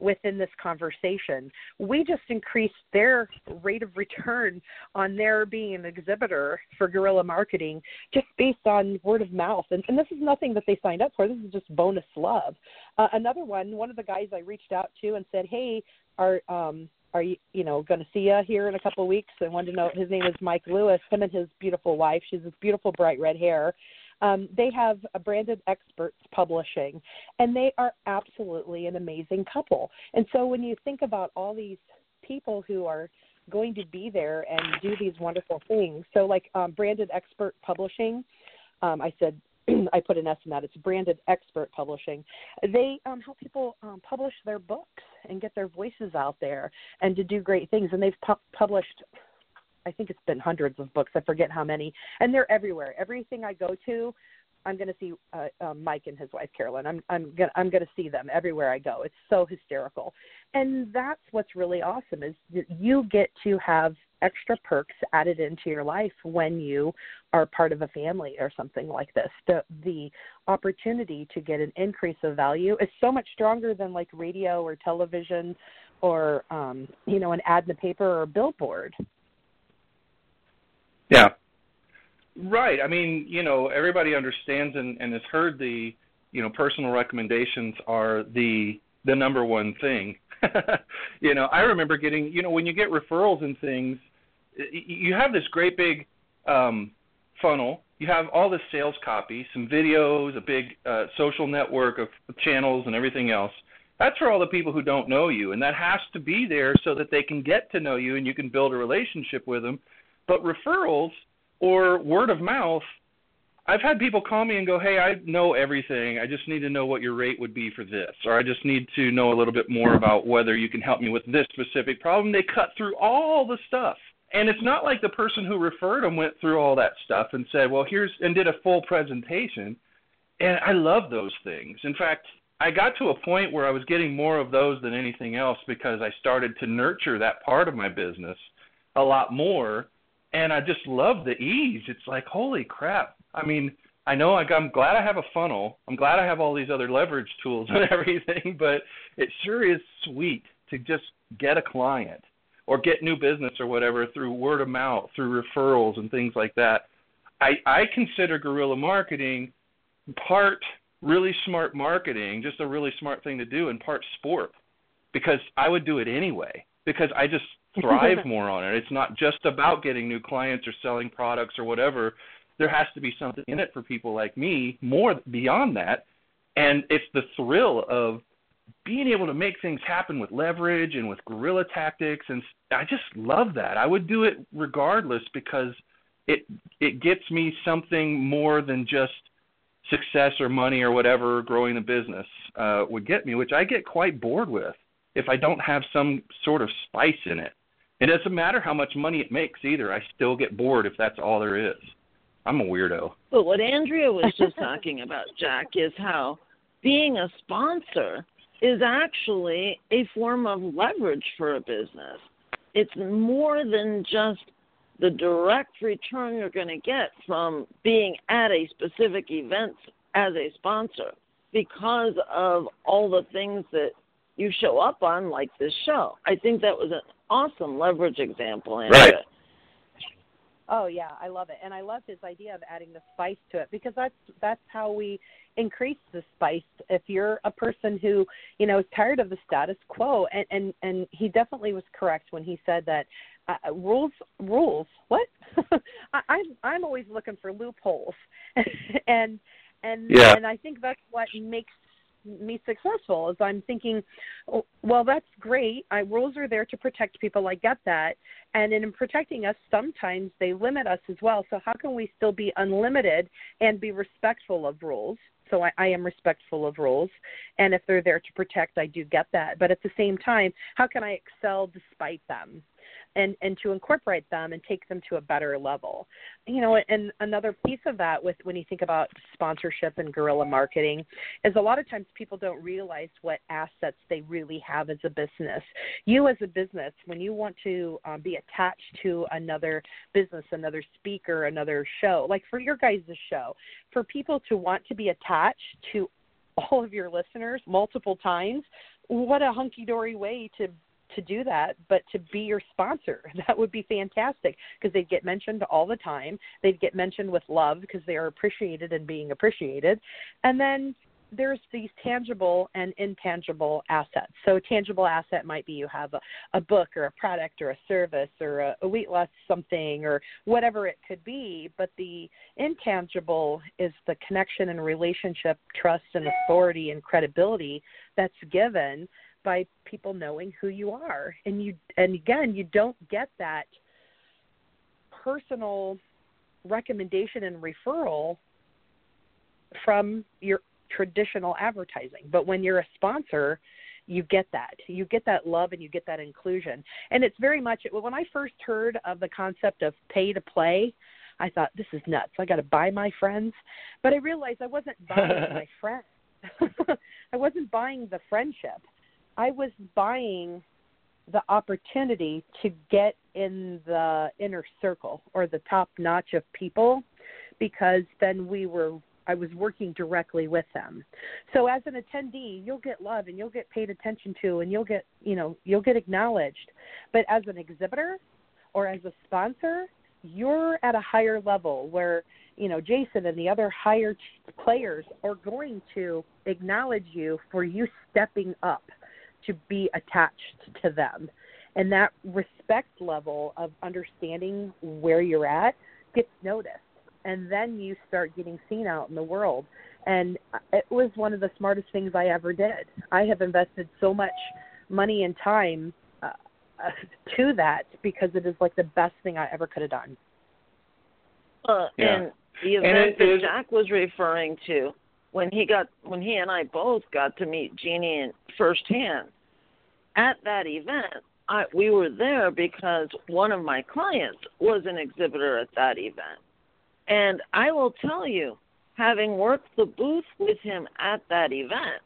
within this conversation. We just increased their rate of return on their being an exhibitor for guerrilla marketing just based on word of mouth. And, and this is nothing that they signed up for. This is just bonus love. Uh, another one, one of the guys I reached out to and said, hey, are um, are you you know going to see you here in a couple of weeks? I wanted to know his name is Mike Lewis. Him and his beautiful wife. She's this beautiful bright red hair. Um, they have a branded experts publishing, and they are absolutely an amazing couple. And so when you think about all these people who are going to be there and do these wonderful things, so like um, branded expert publishing, um, I said I put an S in that. It's branded expert publishing. They um, help people um, publish their books and get their voices out there and to do great things. And they've pu- published, I think it's been hundreds of books. I forget how many, and they're everywhere. Everything I go to, I'm going to see uh, uh, Mike and his wife Carolyn. I'm I'm going I'm going to see them everywhere I go. It's so hysterical, and that's what's really awesome is that you get to have extra perks added into your life when you are part of a family or something like this. The the opportunity to get an increase of value is so much stronger than like radio or television or um, you know an ad in the paper or a billboard. Yeah, Right. I mean, you know, everybody understands and, and has heard the, you know, personal recommendations are the the number one thing. you know, I remember getting, you know, when you get referrals and things, you have this great big um, funnel. You have all this sales copy, some videos, a big uh, social network of channels, and everything else. That's for all the people who don't know you, and that has to be there so that they can get to know you and you can build a relationship with them. But referrals or word of mouth. I've had people call me and go, "Hey, I know everything. I just need to know what your rate would be for this, or I just need to know a little bit more about whether you can help me with this specific problem." They cut through all the stuff. And it's not like the person who referred them went through all that stuff and said, "Well, here's," and did a full presentation. And I love those things. In fact, I got to a point where I was getting more of those than anything else because I started to nurture that part of my business a lot more and I just love the ease. It's like holy crap. I mean, I know I'm glad I have a funnel. I'm glad I have all these other leverage tools and everything, but it sure is sweet to just get a client or get new business or whatever through word of mouth, through referrals and things like that. I, I consider guerrilla marketing part really smart marketing, just a really smart thing to do, and part sport because I would do it anyway because I just thrive more on it. It's not just about getting new clients or selling products or whatever. There has to be something in it for people like me more beyond that. And it's the thrill of being able to make things happen with leverage and with guerrilla tactics and I just love that. I would do it regardless because it it gets me something more than just success or money or whatever growing the business uh would get me, which I get quite bored with if I don't have some sort of spice in it. It doesn't matter how much money it makes either. I still get bored if that's all there is. I'm a weirdo. But what Andrea was just talking about, Jack, is how being a sponsor is actually a form of leverage for a business. It's more than just the direct return you're going to get from being at a specific event as a sponsor because of all the things that you show up on, like this show. I think that was awesome leverage example, Andrea. Right. Oh yeah, I love it, and I love his idea of adding the spice to it because that's that's how we increase the spice. If you're a person who you know is tired of the status quo, and and and he definitely was correct when he said that uh, uh rules rules what I, I'm I'm always looking for loopholes, and and yeah. and I think that's what makes me successful is I'm thinking, oh, well, that's great. I, rules are there to protect people. I get that. And in protecting us, sometimes they limit us as well. So how can we still be unlimited and be respectful of rules? So I, I am respectful of rules. And if they're there to protect, I do get that. But at the same time, how can I excel despite them? And and to incorporate them and take them to a better level. You know and another piece of that with when you think about sponsorship and guerrilla marketing is a lot of times people don't realize what assets they really have as a business. You as a business when you want to um, be attached to another business another speaker another show like for your guys' show for people to want to be attached to all of your listeners multiple times what a hunky dory way to to do that, but to be your sponsor. That would be fantastic because they'd get mentioned all the time. They'd get mentioned with love because they are appreciated and being appreciated. And then there's these tangible and intangible assets. So a tangible asset might be you have a, a book or a product or a service or a, a weight loss something or whatever it could be. But the intangible is the connection and relationship, trust and authority and credibility that's given by people knowing who you are and you and again you don't get that personal recommendation and referral from your traditional advertising. But when you're a sponsor, you get that. You get that love and you get that inclusion. And it's very much when I first heard of the concept of pay to play, I thought this is nuts. I got to buy my friends. But I realized I wasn't buying my friends. I wasn't buying the friendship. I was buying the opportunity to get in the inner circle or the top notch of people because then we were I was working directly with them. So as an attendee, you'll get love and you'll get paid attention to and you'll get, you know, you'll get acknowledged. But as an exhibitor or as a sponsor, you're at a higher level where, you know, Jason and the other higher players are going to acknowledge you for you stepping up to be attached to them. And that respect level of understanding where you're at gets noticed and then you start getting seen out in the world. And it was one of the smartest things I ever did. I have invested so much money and time uh, to that because it is like the best thing I ever could have done. Uh, yeah. And the event and that is... Jack was referring to, when he got when he and I both got to meet Jeannie in firsthand, at that event, I, we were there because one of my clients was an exhibitor at that event. And I will tell you, having worked the booth with him at that event,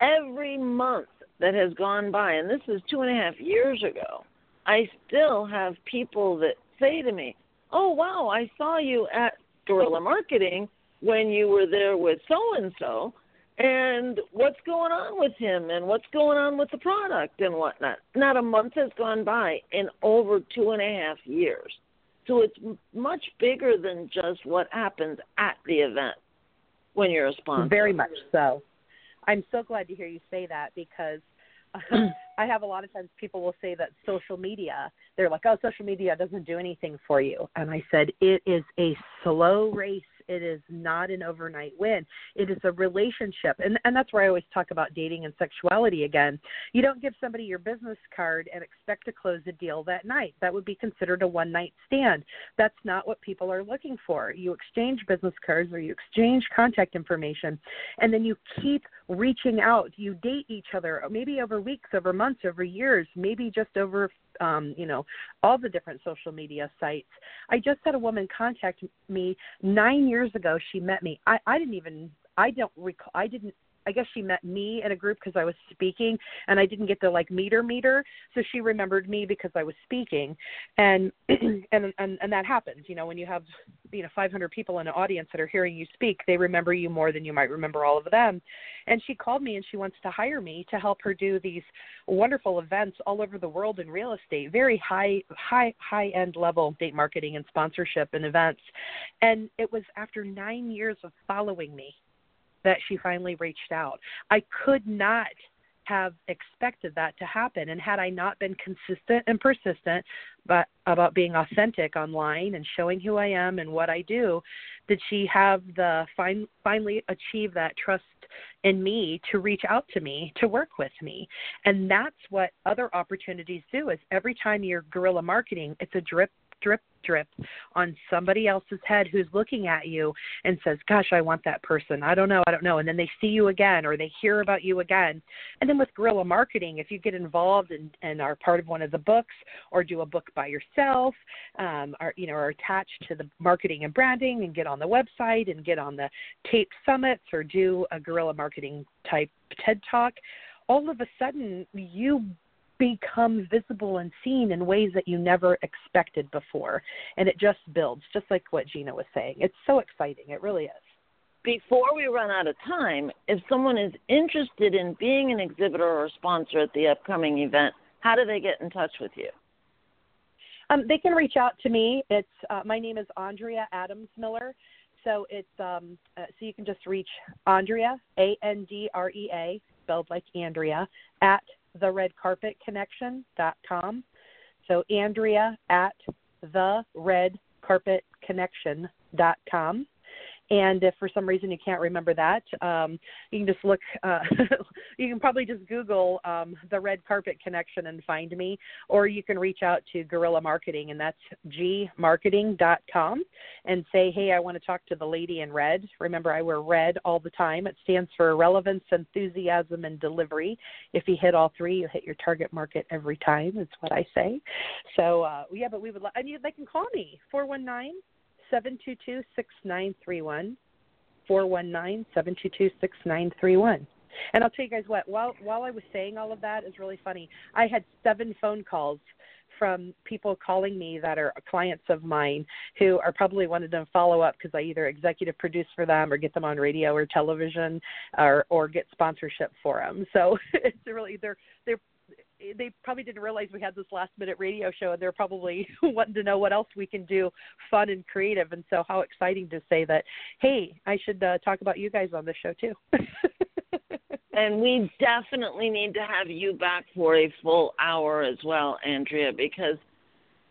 every month that has gone by, and this is two and a half years ago, I still have people that say to me, Oh, wow, I saw you at Guerrilla Marketing when you were there with so and so, and what's going on with him, and what's going on with the product, and whatnot. Not a month has gone by in over two and a half years. So it's much bigger than just what happens at the event when you're a sponsor. Very much so. I'm so glad to hear you say that because I have a lot of times people will say that social media, they're like, oh, social media doesn't do anything for you. And I said, it is a slow race it is not an overnight win. It is a relationship. And and that's where I always talk about dating and sexuality again. You don't give somebody your business card and expect to close a deal that night. That would be considered a one night stand. That's not what people are looking for. You exchange business cards or you exchange contact information and then you keep reaching out. You date each other maybe over weeks, over months, over years, maybe just over um, you know, all the different social media sites. I just had a woman contact me nine years ago. She met me. I, I didn't even I don't recall I didn't I guess she met me in a group because I was speaking and I didn't get to like meet her meet her. So she remembered me because I was speaking. And and and, and that happens, you know, when you have you know 500 people in an audience that are hearing you speak, they remember you more than you might remember all of them. And she called me and she wants to hire me to help her do these wonderful events all over the world in real estate, very high high high end level date marketing and sponsorship and events. And it was after 9 years of following me that she finally reached out. I could not have expected that to happen and had I not been consistent and persistent but about being authentic online and showing who I am and what I do did she have the fin- finally achieve that trust in me to reach out to me to work with me and that's what other opportunities do is every time you're guerrilla marketing it's a drip drip, drip on somebody else's head who's looking at you and says, Gosh, I want that person. I don't know. I don't know. And then they see you again or they hear about you again. And then with guerrilla marketing, if you get involved and, and are part of one of the books or do a book by yourself, um, or, you know, are attached to the marketing and branding and get on the website and get on the tape summits or do a guerrilla marketing type TED talk, all of a sudden you become visible and seen in ways that you never expected before. And it just builds, just like what Gina was saying. It's so exciting. It really is. Before we run out of time, if someone is interested in being an exhibitor or sponsor at the upcoming event, how do they get in touch with you? Um, they can reach out to me. It's uh, my name is Andrea Adams Miller, so it's um, uh, so you can just reach Andrea A N D R E A spelled like Andrea at theredcarpetconnection.com. So Andrea at theredcarpetconnection.com. And if for some reason you can't remember that, um, you can just look. Uh, you can probably just Google um, the Red Carpet Connection and find me, or you can reach out to Guerrilla Marketing, and that's gmarketing.com, and say, "Hey, I want to talk to the lady in red." Remember, I wear red all the time. It stands for relevance, enthusiasm, and delivery. If you hit all three, you hit your target market every time. It's what I say. So uh, yeah, but we would. I mean, they can call me four one nine seven two two six nine three one. 419-722-6931. And I'll tell you guys what, while while I was saying all of that is really funny. I had seven phone calls from people calling me that are clients of mine who are probably wanted to follow up because I either executive produce for them or get them on radio or television or or get sponsorship for them. So it's really they're they're they probably didn't realize we had this last minute radio show and they're probably wanting to know what else we can do fun and creative. And so how exciting to say that hey i should uh, talk about you guys on this show too. And we definitely need to have you back for a full hour as well andrea because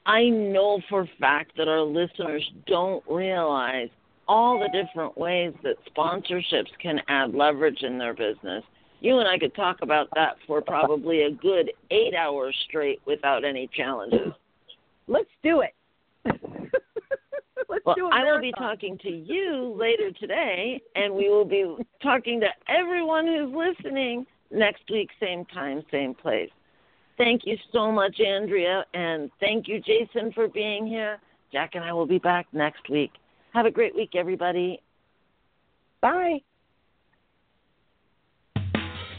i know for a fact that our listeners don't realize all the different ways that sponsorships can add leverage in their business you and I could talk about that for probably a good eight hours straight without any challenges. Let's do it. well, I will be talking to you later today, and we will be talking to everyone who's listening next week, same time, same place. Thank you so much, Andrea, and thank you, Jason, for being here. Jack and I will be back next week. Have a great week, everybody. Bye.